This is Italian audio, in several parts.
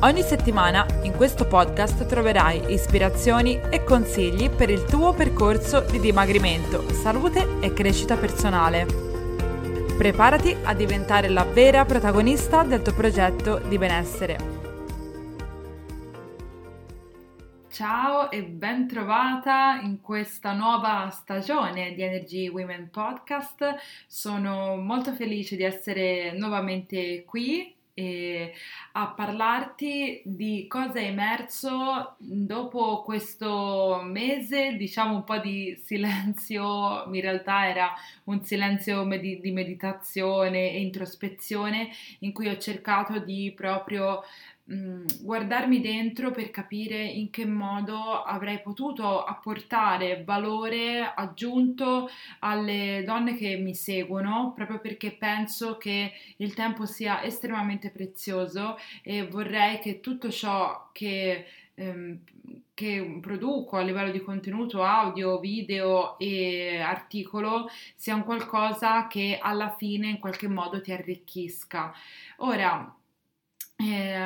Ogni settimana in questo podcast troverai ispirazioni e consigli per il tuo percorso di dimagrimento, salute e crescita personale. Preparati a diventare la vera protagonista del tuo progetto di benessere. Ciao e ben trovata in questa nuova stagione di Energy Women Podcast. Sono molto felice di essere nuovamente qui e a parlarti di cosa è emerso dopo questo mese, diciamo un po' di silenzio, in realtà era un silenzio med- di meditazione e introspezione in cui ho cercato di proprio Mm, guardarmi dentro per capire in che modo avrei potuto apportare valore aggiunto alle donne che mi seguono, proprio perché penso che il tempo sia estremamente prezioso e vorrei che tutto ciò che ehm, che produco a livello di contenuto audio, video e articolo sia un qualcosa che alla fine in qualche modo ti arricchisca. Ora, eh,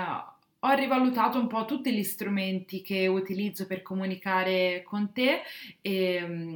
ho rivalutato un po' tutti gli strumenti che utilizzo per comunicare con te e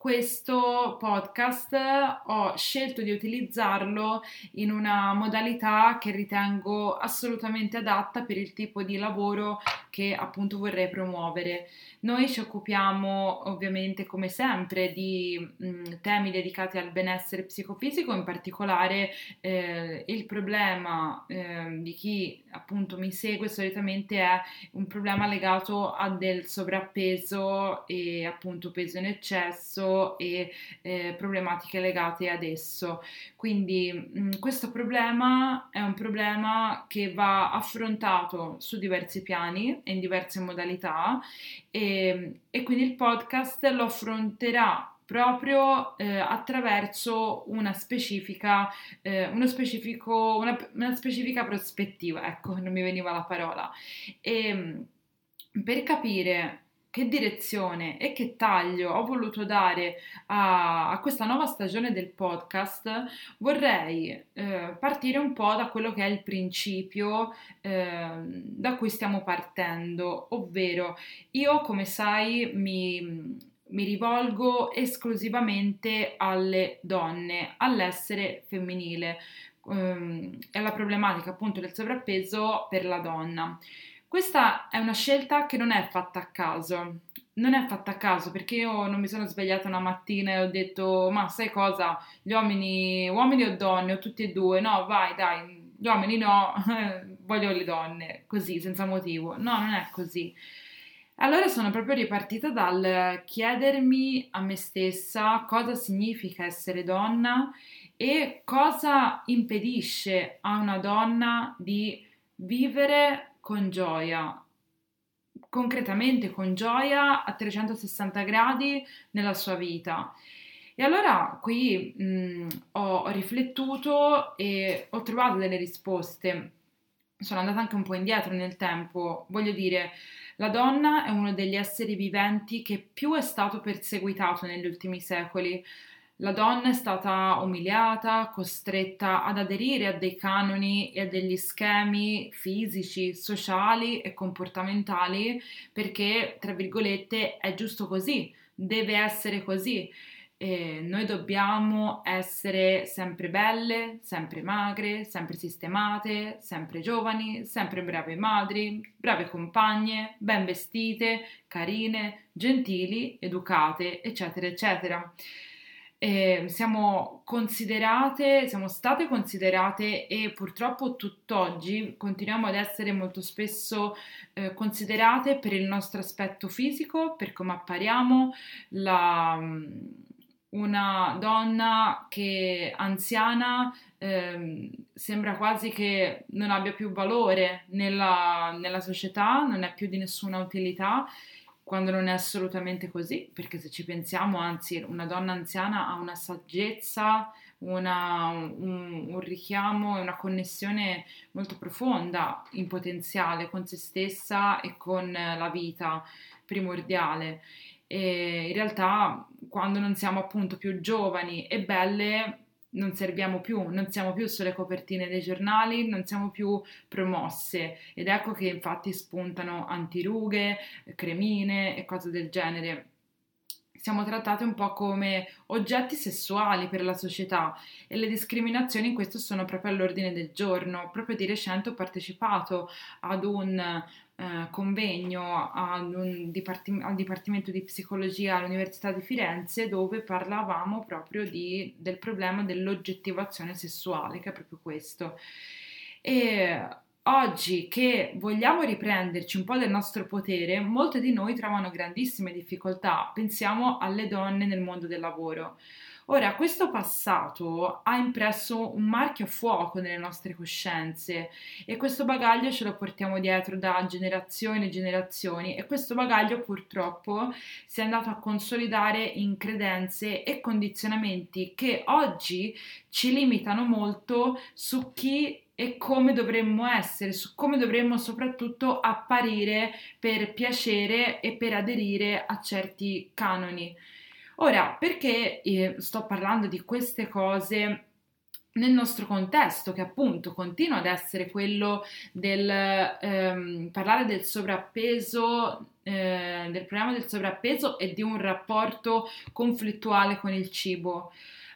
questo podcast ho scelto di utilizzarlo in una modalità che ritengo assolutamente adatta per il tipo di lavoro che appunto vorrei promuovere. Noi ci occupiamo ovviamente come sempre di mh, temi dedicati al benessere psicofisico, in particolare eh, il problema eh, di chi appunto mi segue solitamente è un problema legato a del sovrappeso e appunto peso in eccesso e eh, problematiche legate ad esso. Quindi mh, questo problema è un problema che va affrontato su diversi piani e in diverse modalità e, e quindi il podcast lo affronterà proprio eh, attraverso una specifica, eh, uno specifico, una, una, specifica prospettiva, ecco, non mi veniva la parola. E per capire che direzione e che taglio ho voluto dare a, a questa nuova stagione del podcast, vorrei eh, partire un po' da quello che è il principio eh, da cui stiamo partendo, ovvero io, come sai, mi, mi rivolgo esclusivamente alle donne, all'essere femminile ehm, alla problematica appunto del sovrappeso per la donna. Questa è una scelta che non è fatta a caso, non è fatta a caso perché io non mi sono svegliata una mattina e ho detto ma sai cosa, gli uomini, uomini o donne? O tutti e due, no vai dai, gli uomini no, voglio le donne, così senza motivo, no non è così. Allora sono proprio ripartita dal chiedermi a me stessa cosa significa essere donna e cosa impedisce a una donna di vivere con gioia, concretamente con gioia a 360 gradi nella sua vita. E allora qui mh, ho riflettuto e ho trovato delle risposte. Sono andata anche un po' indietro nel tempo, voglio dire, la donna è uno degli esseri viventi che più è stato perseguitato negli ultimi secoli. La donna è stata umiliata, costretta ad aderire a dei canoni e a degli schemi fisici, sociali e comportamentali perché, tra virgolette, è giusto così, deve essere così. E noi dobbiamo essere sempre belle, sempre magre, sempre sistemate, sempre giovani, sempre brave madri, brave compagne, ben vestite, carine, gentili, educate, eccetera, eccetera eh, siamo considerate, siamo state considerate e purtroppo tutt'oggi continuiamo ad essere molto spesso eh, considerate per il nostro aspetto fisico, per come appariamo, la, una donna che anziana eh, sembra quasi che non abbia più valore nella, nella società, non è più di nessuna utilità quando non è assolutamente così, perché se ci pensiamo, anzi, una donna anziana ha una saggezza, una, un, un, richiamo e una connessione molto profonda in potenziale con se stessa e con la vita primordiale. E in realtà, quando non siamo appunto più giovani e belle, non serviamo più, non siamo più sulle copertine dei giornali, non siamo più promosse ed ecco che infatti spuntano antirughe, cremine e cose del genere. Siamo trattate un po' come oggetti sessuali per la società e le discriminazioni in questo sono proprio all'ordine del giorno. Proprio di recente ho partecipato ad un eh, convegno diparti- al Dipartimento di Psicologia all'Università di Firenze dove parlavamo proprio di, del problema dell'oggettivazione sessuale, che è proprio questo. E oggi che vogliamo riprenderci un po' del nostro potere, molte di noi trovano grandissime difficoltà. Pensiamo alle donne nel mondo del lavoro. Ora, questo passato ha impresso un marchio a fuoco nelle nostre coscienze e questo bagaglio ce lo portiamo dietro da generazioni e generazioni e questo bagaglio purtroppo si è andato a consolidare in credenze e condizionamenti che oggi ci limitano molto su chi e come dovremmo essere, su come dovremmo soprattutto apparire per piacere e per aderire a certi canoni. Ora, perché eh, sto parlando di queste cose nel nostro contesto, che appunto continua ad essere quello del ehm, parlare del sovrappeso, eh, del problema del sovrappeso e di un rapporto conflittuale con il cibo.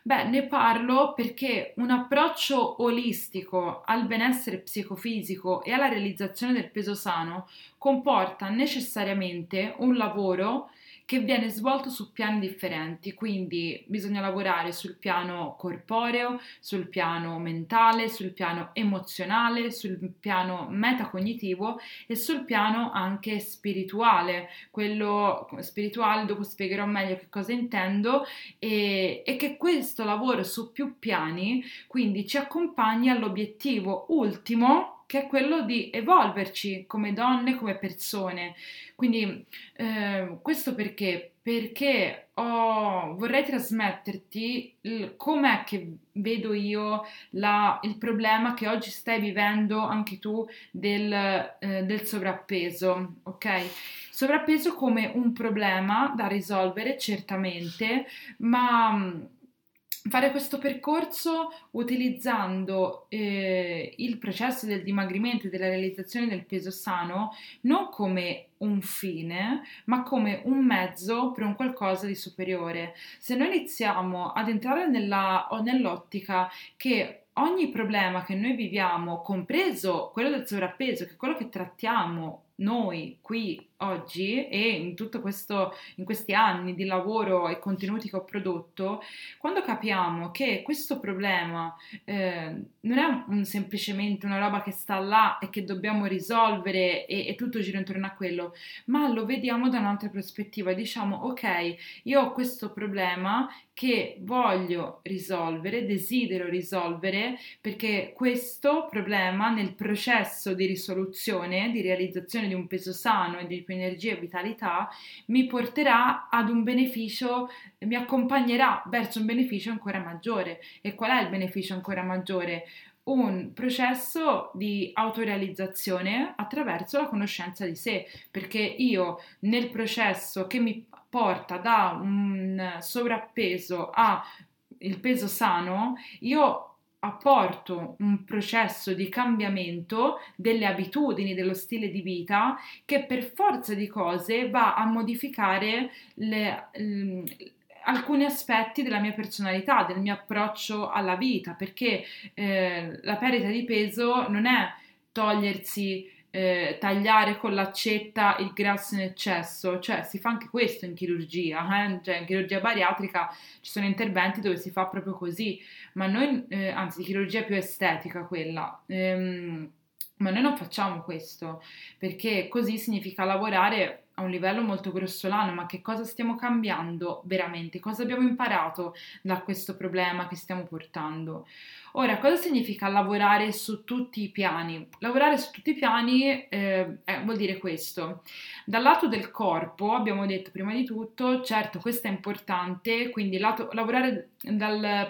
Beh, ne parlo perché un approccio olistico al benessere psicofisico e alla realizzazione del peso sano comporta necessariamente un lavoro che viene svolto su piani differenti, quindi bisogna lavorare sul piano corporeo, sul piano mentale, sul piano emozionale, sul piano metacognitivo e sul piano anche spirituale. Quello spirituale, dopo spiegherò meglio che cosa intendo, e, e che questo lavoro su più piani quindi ci accompagni all'obiettivo ultimo che è quello di evolverci come donne, come persone. Quindi eh, questo perché? Perché ho, vorrei trasmetterti il, com'è che vedo io la, il problema che oggi stai vivendo anche tu del, eh, del sovrappeso, ok? Sovrappeso come un problema da risolvere certamente, ma fare questo percorso utilizzando eh, il processo del dimagrimento e della realizzazione del peso sano non come un fine, ma come un mezzo per un qualcosa di superiore. Se noi iniziamo ad entrare nella, nell'ottica che ogni problema che noi viviamo, compreso quello del sovrappeso, che è quello che trattiamo noi qui oggi e in tutto questo in questi anni di lavoro e contenuti che ho prodotto quando capiamo che questo problema eh, non è un, semplicemente una roba che sta là e che dobbiamo risolvere e, e tutto gira intorno a quello ma lo vediamo da un'altra prospettiva. Diciamo ok io ho questo problema che voglio risolvere desidero risolvere perché questo problema nel processo di risoluzione di realizzazione di un peso sano e di energia e vitalità, mi porterà ad un beneficio, mi accompagnerà verso un beneficio ancora maggiore. E qual è il beneficio ancora maggiore? un processo di autorealizzazione attraverso la conoscenza di sé, perché io nel processo che mi porta da un sovrappeso a il peso sano, io apporto un processo di cambiamento delle abitudini, dello stile di vita che per forza di cose va a modificare le, le, alcuni aspetti della mia personalità, del mio approccio alla vita, perché eh, la perdita di peso non è togliersi eh, tagliare con l'accetta il grasso in eccesso, cioè si fa anche questo in chirurgia, eh? cioè in chirurgia bariatrica ci sono interventi dove si fa proprio così, ma noi, eh, anzi chirurgia più estetica quella, ehm, ma noi non facciamo questo perché così significa lavorare a un livello molto grossolano, ma che cosa stiamo cambiando veramente? Cosa abbiamo imparato da questo problema che stiamo portando? Ora, cosa significa lavorare su tutti i piani? Lavorare su tutti i piani eh, eh, vuol dire questo. Dal lato del corpo, abbiamo detto prima di tutto, certo questo è importante, quindi lato, lavorare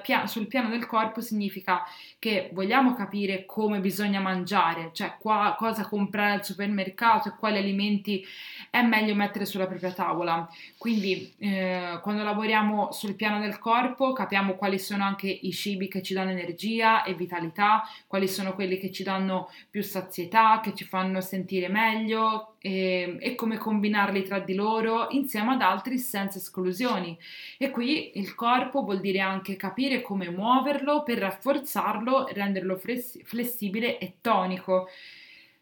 pia- sul piano del corpo significa che vogliamo capire come bisogna mangiare, cioè qua, cosa comprare al supermercato e quali alimenti è meglio mettere sulla propria tavola. Quindi eh, quando lavoriamo sul piano del corpo capiamo quali sono anche i cibi che ci danno energia energia e vitalità, quali sono quelli che ci danno più sazietà, che ci fanno sentire meglio e, e come combinarli tra di loro insieme ad altri senza esclusioni. E qui il corpo vuol dire anche capire come muoverlo per rafforzarlo, renderlo flessibile e tonico.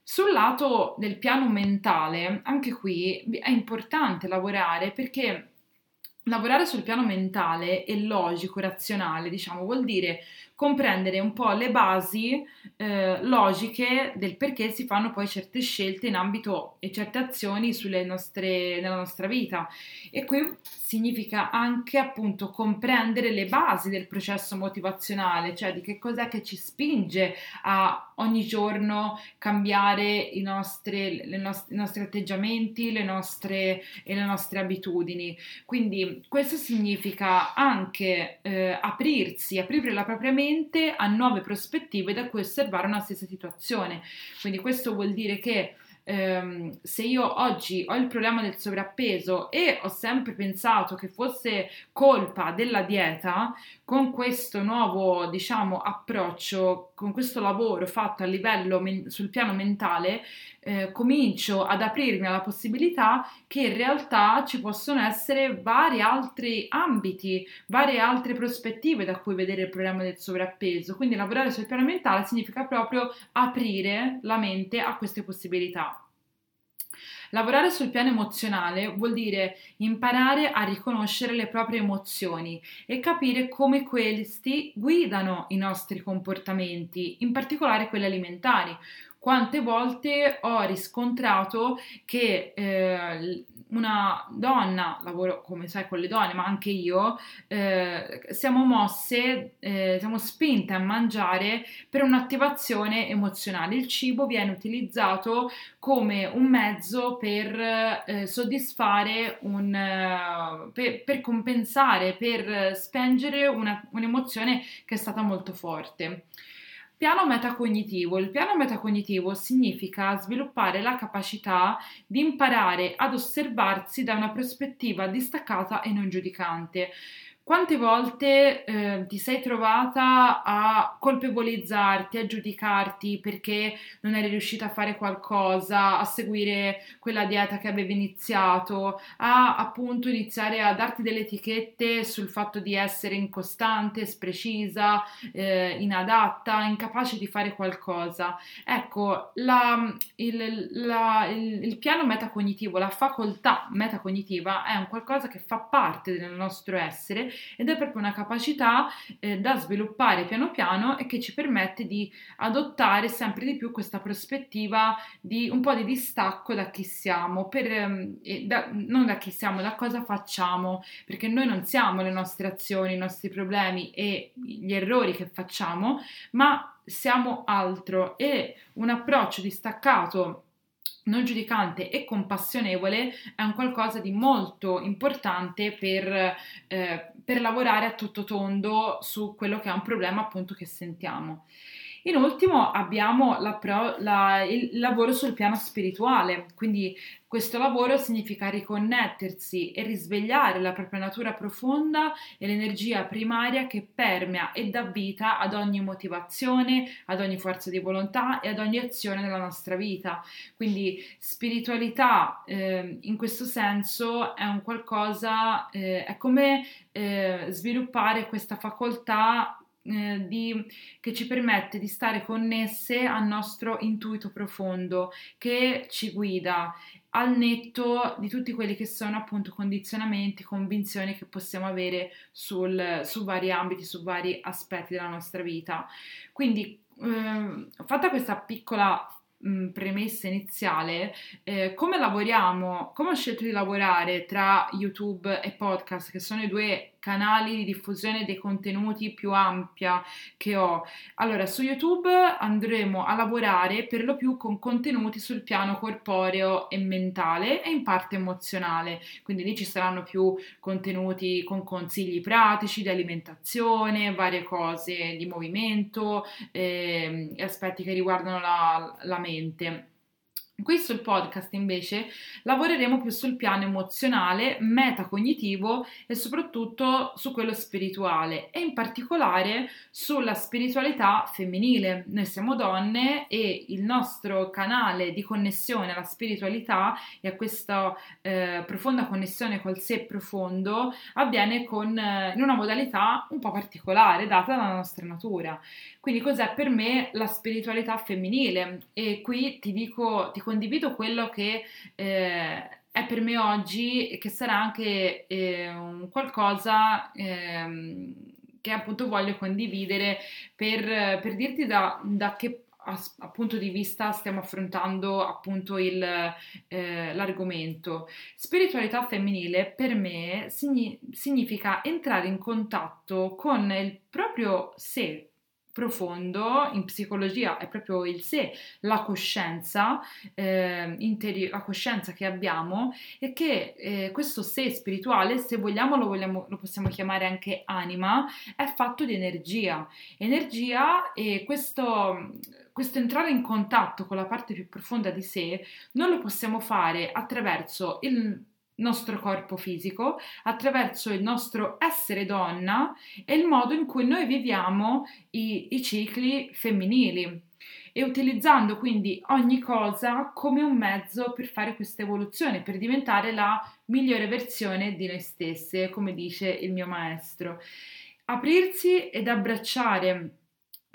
Sul lato del piano mentale, anche qui è importante lavorare perché lavorare sul piano mentale e logico, razionale, diciamo, vuol dire comprendere un po' le basi eh, logiche del perché si fanno poi certe scelte in ambito e certe azioni nostre, nella nostra vita. E qui significa anche appunto comprendere le basi del processo motivazionale, cioè di che cos'è che ci spinge a ogni giorno cambiare i nostri, nost- i nostri atteggiamenti le nostre, e le nostre abitudini. Quindi questo significa anche eh, aprirsi, aprire la propria mente mente a nuove prospettive da cui osservare una stessa situazione. Quindi questo vuol dire che ehm, se io oggi ho il problema del sovrappeso e ho sempre pensato che fosse colpa della dieta, con questo nuovo, diciamo, approccio, con questo lavoro fatto a livello men- sul piano mentale, eh, comincio ad aprirmi alla possibilità che in realtà ci possono essere vari altri ambiti, varie altre prospettive da cui vedere il problema del sovrappeso. Quindi lavorare sul piano mentale significa proprio aprire la mente a queste possibilità. Lavorare sul piano emozionale vuol dire imparare a riconoscere le proprie emozioni e capire come questi guidano i nostri comportamenti, in particolare quelli alimentari. Quante volte ho riscontrato che eh, una donna, lavoro come sai con le donne, ma anche io, eh, siamo mosse, eh, siamo spinte a mangiare per un'attivazione emozionale. Il cibo viene utilizzato come un mezzo per eh, soddisfare un, uh, per, per, compensare, per spengere una, un'emozione che è stata molto forte. Piano metacognitivo. Il piano metacognitivo significa sviluppare la capacità di imparare ad osservarsi da una prospettiva distaccata e non giudicante. Quante volte eh, ti sei trovata a colpevolizzarti, a giudicarti perché non eri riuscita a fare qualcosa, a seguire quella dieta che avevi iniziato, a appunto iniziare a darti delle etichette sul fatto di essere incostante, sprecisa, eh, inadatta, incapace di fare qualcosa? Ecco, la, il, la, il, il piano metacognitivo, la facoltà metacognitiva è un qualcosa che fa parte del nostro essere ed è proprio una capacità eh, da sviluppare piano piano e che ci permette di adottare sempre di più questa prospettiva di un po' di distacco da chi siamo, per, eh, da, non da chi siamo, da cosa facciamo, perché noi non siamo le nostre azioni, i nostri problemi e gli errori che facciamo, ma siamo altro. E un approccio distaccato non giudicante e compassionevole è un qualcosa di molto importante per, eh, per lavorare a tutto tondo su quello che è un problema appunto che sentiamo. In ultimo abbiamo la pro, la, il lavoro sul piano spirituale, quindi questo lavoro significa riconnettersi e risvegliare la propria natura profonda e l'energia primaria che permea e dà vita ad ogni motivazione, ad ogni forza di volontà e ad ogni azione nella nostra vita. Quindi spiritualità eh, in questo senso è un qualcosa, eh, è come eh, sviluppare questa facoltà eh, di, che ci permette di stare connesse al nostro intuito profondo che ci guida al netto di tutti quelli che sono appunto condizionamenti, convinzioni che possiamo avere sul, su vari ambiti, su vari aspetti della nostra vita. Quindi, eh, fatta questa piccola premessa iniziale, eh, come lavoriamo, come ho scelto di lavorare tra YouTube e podcast, che sono i due canali di diffusione dei contenuti più ampia che ho. Allora, su YouTube andremo a lavorare per lo più con contenuti sul piano corporeo e mentale e in parte emozionale, quindi lì ci saranno più contenuti con consigli pratici di alimentazione, varie cose di movimento, eh, aspetti che riguardano la, la mente. Qui sul podcast invece lavoreremo più sul piano emozionale, metacognitivo e soprattutto su quello spirituale e in particolare sulla spiritualità femminile. Noi siamo donne e il nostro canale di connessione alla spiritualità e a questa eh, profonda connessione col sé profondo avviene con, eh, in una modalità un po' particolare data dalla nostra natura. Quindi cos'è per me la spiritualità femminile? E qui ti dico, ti condivido quello che eh, è per me oggi e che sarà anche eh, un qualcosa eh, che appunto voglio condividere per, per dirti da, da che punto di vista stiamo affrontando appunto il, eh, l'argomento. Spiritualità femminile per me signi- significa entrare in contatto con il proprio sé profondo in psicologia è proprio il sé, la coscienza, eh, interi- la coscienza che abbiamo e che eh, questo sé spirituale, se vogliamo lo, vogliamo lo, possiamo chiamare anche anima, è fatto di energia. Energia e questo, questo entrare in contatto con la parte più profonda di sé non lo possiamo fare attraverso il nostro corpo fisico, attraverso il nostro essere donna e il modo in cui noi viviamo i, i cicli femminili e utilizzando quindi ogni cosa come un mezzo per fare questa evoluzione, per diventare la migliore versione di noi stesse, come dice il mio maestro. Aprirsi ed abbracciare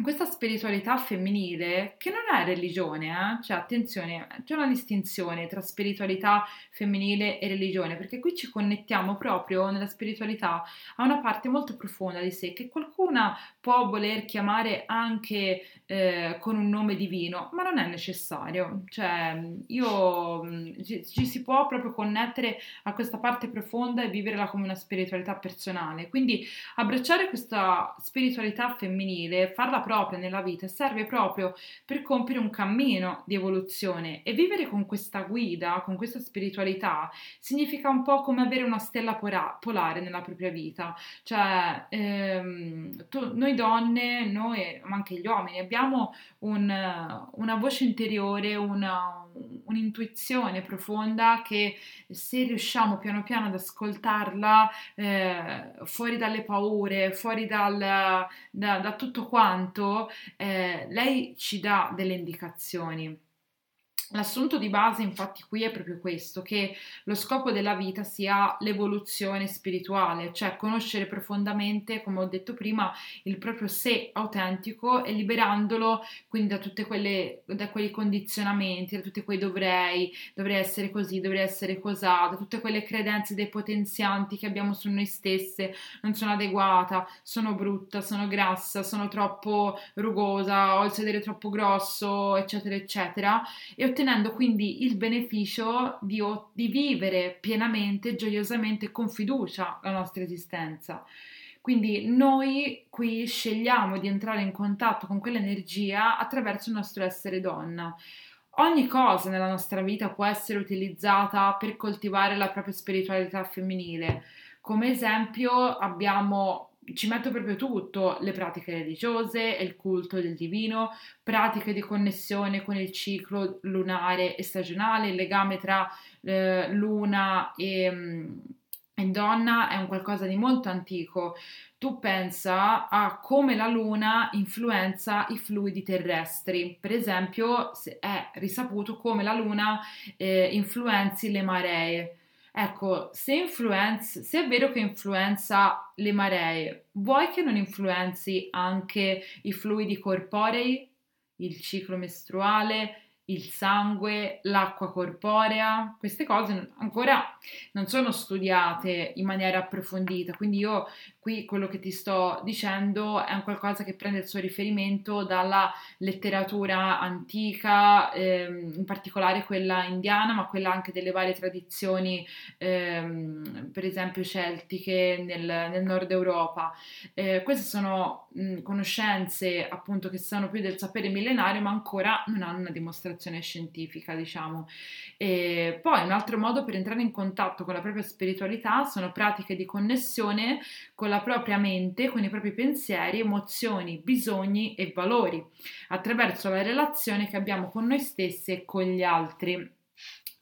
questa spiritualità femminile, che non è religione, eh? cioè attenzione, c'è una distinzione tra spiritualità femminile e religione, perché qui ci connettiamo proprio nella spiritualità a una parte molto profonda di sé che qualcuna può voler chiamare anche eh, con un nome divino, ma non è necessario, cioè io mm, ci, ci si può proprio connettere a questa parte profonda e viverla come una spiritualità personale, quindi abbracciare questa spiritualità femminile, farla propria nella vita serve proprio per compiere un cammino di evoluzione. E vivere con questa guida, con questa spiritualità, significa un po' come avere una stella polare nella propria vita, cioè ehm, tu, noi donne, noi, ma anche gli uomini, abbiamo un, una voce interiore, una, un'intuizione profonda che se riusciamo piano piano ad ascoltarla eh, fuori dalle paure, fuori dal, da, da tutto quanto, eh, lei ci dà delle indicazioni. L'assunto di base infatti qui è proprio questo, che lo scopo della vita sia l'evoluzione spirituale, cioè conoscere profondamente, come ho detto prima, il proprio sé autentico e liberandolo quindi da tutti quei condizionamenti, da tutti quei dovrei, dovrei essere così, dovrei essere cosà, da tutte quelle credenze depotenzianti che abbiamo su noi stesse, non sono adeguata, sono brutta, sono grassa, sono troppo rugosa, ho il sedere troppo grosso, eccetera, eccetera. E ottenendo quindi il beneficio di, di vivere pienamente, gioiosamente, con fiducia la nostra esistenza. Quindi noi qui scegliamo di entrare in contatto con quell'energia attraverso il nostro essere donna. Ogni cosa nella nostra vita può essere utilizzata per coltivare la propria spiritualità femminile. Come esempio abbiamo ci metto proprio tutto, le pratiche religiose il culto del divino, pratiche di connessione con il ciclo lunare e stagionale, il legame tra eh, luna e, mm, e donna è un qualcosa di molto antico. Tu pensa a come la luna influenza i fluidi terrestri. Per esempio, è risaputo come la luna eh, influenzi le maree Ecco, se, influenza, se è vero che influenza le maree, vuoi che non influenzi anche i fluidi corporei, il ciclo mestruale, il sangue, l'acqua corporea, queste cose ancora non sono studiate in maniera approfondita, quindi io qui quello che ti sto dicendo è un qualcosa che prende il suo riferimento dalla letteratura antica, ehm, in particolare quella indiana, ma quella anche delle varie tradizioni, ehm, per esempio celtiche nel, nel nord Europa. Eh, queste sono mh, conoscenze appunto che sono più del sapere millenario, ma ancora non hanno una dimostrazione scientifica, diciamo. E poi un altro modo per entrare in contatto con la propria spiritualità sono pratiche di connessione con la la propria mente con i propri pensieri, emozioni, bisogni e valori, attraverso la relazione che abbiamo con noi stessi e con gli altri.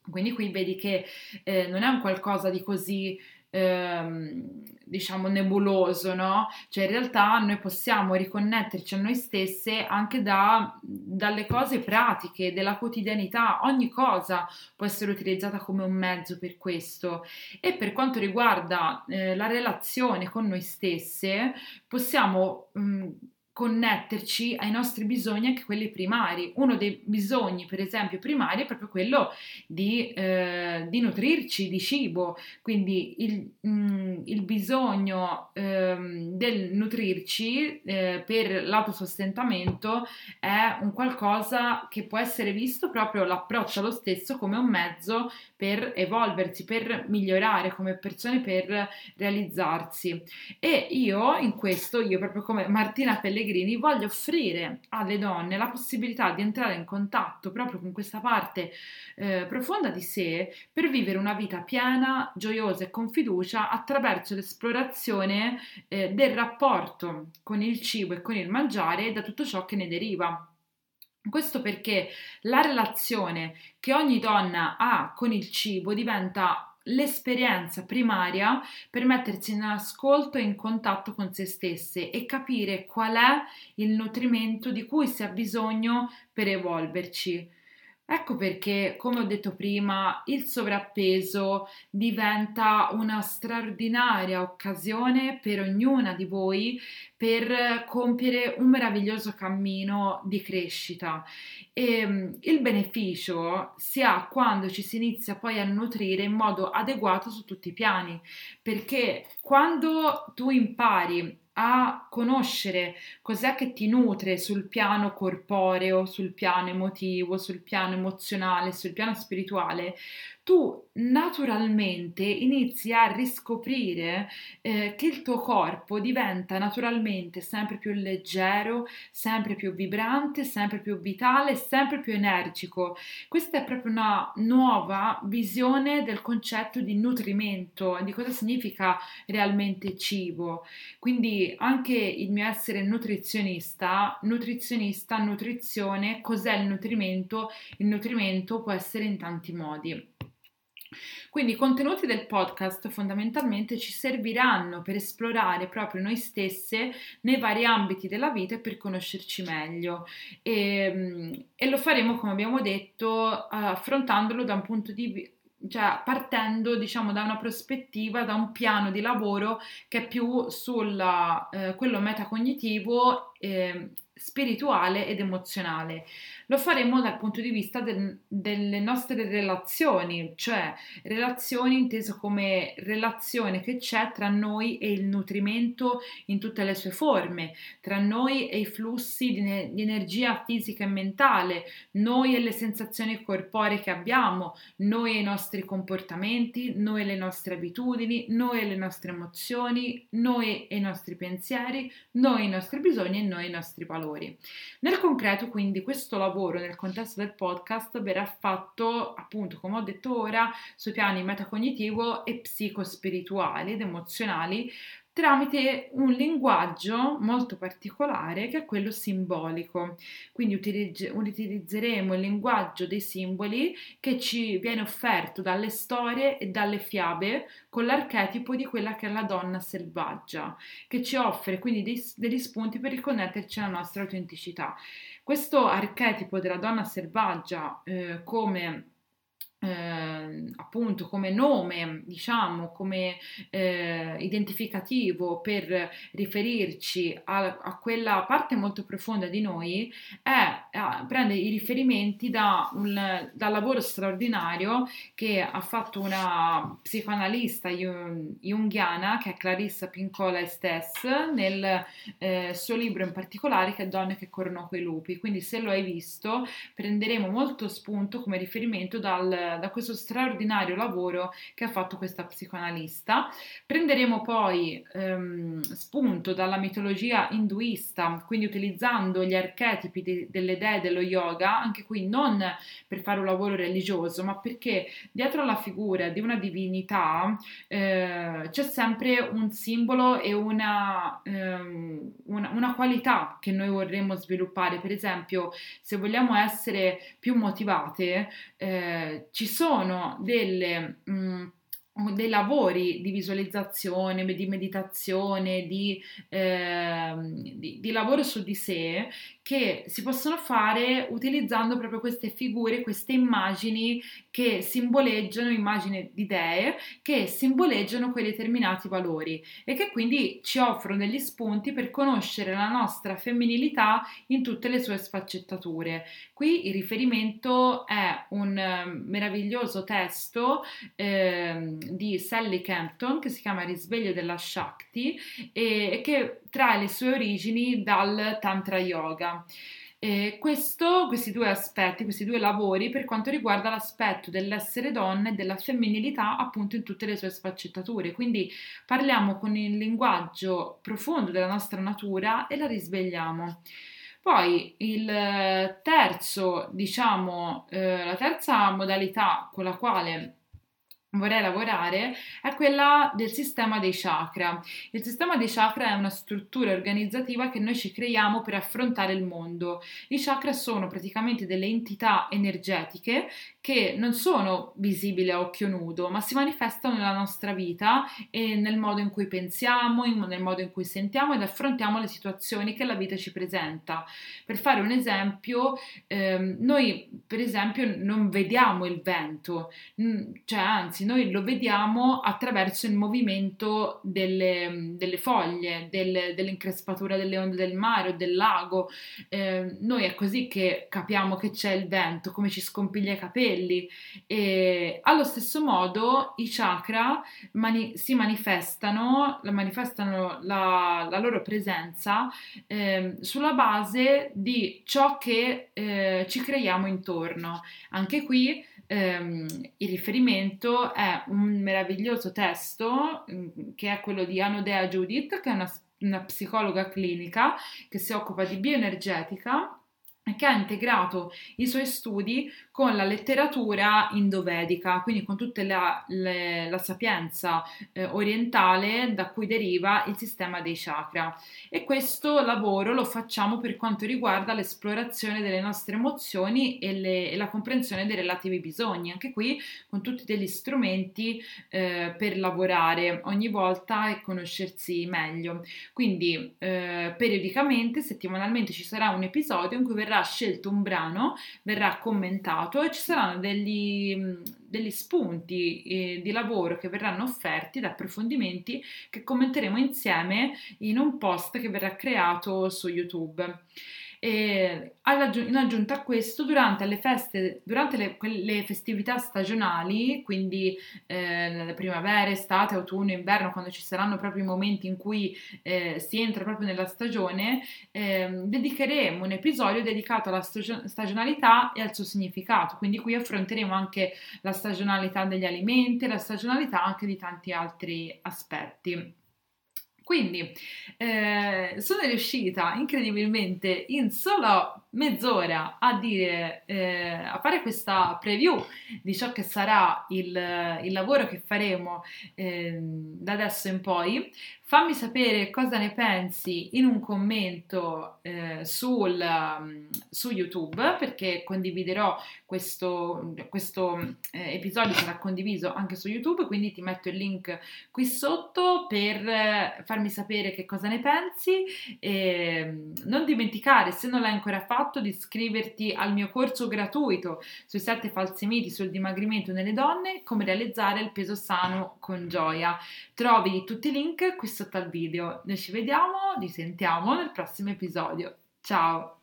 Quindi qui vedi che eh, non è un qualcosa di così ehm, diciamo nebuloso, no? Cioè in realtà noi possiamo riconnetterci a noi stesse anche da, dalle cose pratiche, della quotidianità, ogni cosa può essere utilizzata come un mezzo per questo. E per quanto riguarda eh, la relazione con noi stesse, possiamo mh, connetterci ai nostri bisogni, anche quelli primari. Uno dei bisogni, per esempio, primari è proprio quello di, eh, di nutrirci di cibo, quindi il, mm, il bisogno eh, del nutrirci eh, per l'autosostentamento è un qualcosa che può essere visto proprio l'approccio allo stesso come un mezzo per evolversi, per migliorare come persone, per realizzarsi. E io in questo, io proprio come Martina Pellegrini, voglio offrire alle donne la possibilità di entrare in contatto proprio con questa parte eh, profonda di sé per vivere una vita piena, gioiosa e con fiducia attraverso l'esplorazione eh, del rapporto con il cibo e con il mangiare e da tutto ciò che ne deriva. Questo perché la relazione che ogni donna ha con il cibo diventa l'esperienza primaria per mettersi in ascolto e in contatto con se stesse e capire qual è il nutrimento di cui si ha bisogno per evolverci. Ecco perché, come ho detto prima, il sovrappeso diventa una straordinaria occasione per ognuna di voi per compiere un meraviglioso cammino di crescita. E mm, il beneficio si ha quando ci si inizia poi a nutrire in modo adeguato su tutti i piani, perché quando tu impari a conoscere cos'è che ti nutre sul piano corporeo, sul piano emotivo, sul piano emozionale, sul piano spirituale, tu naturalmente inizi a riscoprire eh, che il tuo corpo diventa naturalmente sempre più leggero, sempre più vibrante, sempre più vitale, sempre più energico. Questa è proprio una nuova visione del concetto di nutrimento, di cosa significa realmente cibo. Quindi anche il mio essere nutrizionista, nutrizionista, nutrizione, cos'è il nutrimento? Il nutrimento può essere in tanti modi. Quindi i contenuti del podcast fondamentalmente ci serviranno per esplorare proprio noi stesse nei vari ambiti della vita e per conoscerci meglio. E, ehm, e lo faremo, come abbiamo detto, affrontandolo da un punto di vista cioè partendo diciamo da una prospettiva, da un piano di lavoro che è più sul eh, quello metacognitivo eh, spirituale ed emozionale. Lo faremo dal punto di vista del, delle nostre relazioni, cioè relazioni inteso come relazione che c'è tra noi e il nutrimento in tutte le sue forme, tra noi e i flussi di, di energia fisica e mentale, noi e le sensazioni corporee che abbiamo, noi e i nostri comportamenti, noi e le nostre abitudini, noi e le nostre emozioni, noi e i nostri pensieri, noi e i nostri bisogni e noi e i nostri valori valori. Nel concreto, quindi, questo lavoro nel contesto del podcast verrà fatto, appunto, come ho detto ora, sui piani metacognitivo e psicospirituali ed emozionali, tramite un linguaggio molto particolare che è quello simbolico. Quindi utilizz- utilizzeremo il linguaggio dei simboli che ci viene offerto dalle storie e dalle fiabe con l'archetipo di quella che è la donna selvaggia, che ci offre quindi dei, degli spunti per riconnetterci alla nostra autenticità. Questo archetipo della donna selvaggia eh, come eh, appunto come nome, diciamo, come eh, identificativo per riferirci a, a, quella parte molto profonda di noi è eh, prende i riferimenti da un, dal lavoro straordinario che ha fatto una psicoanalista junghiana che è Clarissa Pincola Estes nel eh, suo libro in particolare che è Donne che corrono coi lupi. Quindi se lo hai visto prenderemo molto spunto come riferimento dal, da questo straordinario lavoro che ha fatto questa psicoanalista. Prenderemo poi ehm, spunto dalla mitologia induista, quindi utilizzando gli archetipi de- delle dee dello yoga, anche qui non per fare un lavoro religioso, ma perché dietro alla figura di una divinità eh, c'è sempre un simbolo e una, ehm, una, una, qualità che noi vorremmo sviluppare. Per esempio, se vogliamo essere più motivate, eh, ci sono delle... Mh, mm, dei lavori di visualizzazione, di meditazione, di, eh, di, di, lavoro su di sé che si possono fare utilizzando proprio queste figure, queste immagini che simboleggiano, immagini di idee, che simboleggiano quei determinati valori e che quindi ci offrono degli spunti per conoscere la nostra femminilità in tutte le sue sfaccettature. Qui il riferimento è un eh, meraviglioso testo eh, di Sally Campton che si chiama Risveglio della Shakti e che trae le sue origini dal Tantra Yoga. Eh, questo, questi due aspetti, questi due lavori per quanto riguarda l'aspetto dell'essere donna e della femminilità appunto in tutte le sue sfaccettature. Quindi parliamo con il linguaggio profondo della nostra natura e la risvegliamo. Poi il terzo, diciamo, eh, la terza modalità con la quale vorrei lavorare è quella del sistema dei chakra. Il sistema dei chakra è una struttura organizzativa che noi ci creiamo per affrontare il mondo. I chakra sono praticamente delle entità energetiche che non sono visibili a occhio nudo, ma si manifestano nella nostra vita e nel modo in cui pensiamo, nel modo in cui sentiamo ed affrontiamo le situazioni che la vita ci presenta. Per fare un esempio, ehm, noi per esempio non vediamo il vento, cioè anzi noi lo vediamo attraverso il movimento delle, delle foglie, del, dell'increspatura delle onde del mare o del lago. Eh, noi è così che capiamo che c'è il vento, come ci scompiglia i capelli. E allo stesso modo i chakra mani- si manifestano, manifestano la, la loro presenza eh, sulla base di ciò che eh, ci creiamo intorno. Anche qui ehm, il riferimento è un meraviglioso testo mm, che è quello di Anodea Judith, che è una, una psicologa clinica che si occupa di bioenergetica che ha integrato i suoi studi con la letteratura indovedica, quindi con tutta la, le, la sapienza eh, orientale da cui deriva il sistema dei chakra. E questo lavoro lo facciamo per quanto riguarda l'esplorazione delle nostre emozioni e, le, e la comprensione dei relativi bisogni, anche qui con tutti degli strumenti eh, per lavorare ogni volta e conoscersi meglio. Quindi eh, periodicamente, settimanalmente ci sarà un episodio in cui verrà verrà scelto un brano, verrà commentato e ci saranno degli, degli spunti eh, di lavoro che verranno offerti da approfondimenti che commenteremo insieme in un post che verrà creato su YouTube. E in aggiunta a questo, durante le feste, durante le, le festività stagionali, quindi eh, primavera, estate, autunno, inverno, quando ci saranno proprio i momenti in cui eh, si entra proprio nella stagione, eh, dedicheremo un episodio dedicato alla stagionalità e al suo significato. Quindi qui affronteremo anche la stagionalità degli alimenti, la stagionalità anche di tanti altri aspetti. Quindi eh, sono riuscita incredibilmente in solo mezz'ora a dire, eh, a fare questa preview di ciò che sarà il, il lavoro che faremo eh, da adesso in poi. Fammi sapere cosa ne pensi in un commento eh, sul, um, su YouTube perché condividerò questo, questo eh, episodio sarà condiviso anche su YouTube quindi ti metto il link qui sotto per eh, farmi sapere che cosa ne pensi e non dimenticare se non l'hai ancora fatto di iscriverti al mio corso gratuito sui sette falsi miti sul dimagrimento nelle donne come realizzare il peso sano con gioia trovi tutti i link qui sotto al video. Noi ci vediamo, ci sentiamo nel prossimo episodio. Ciao!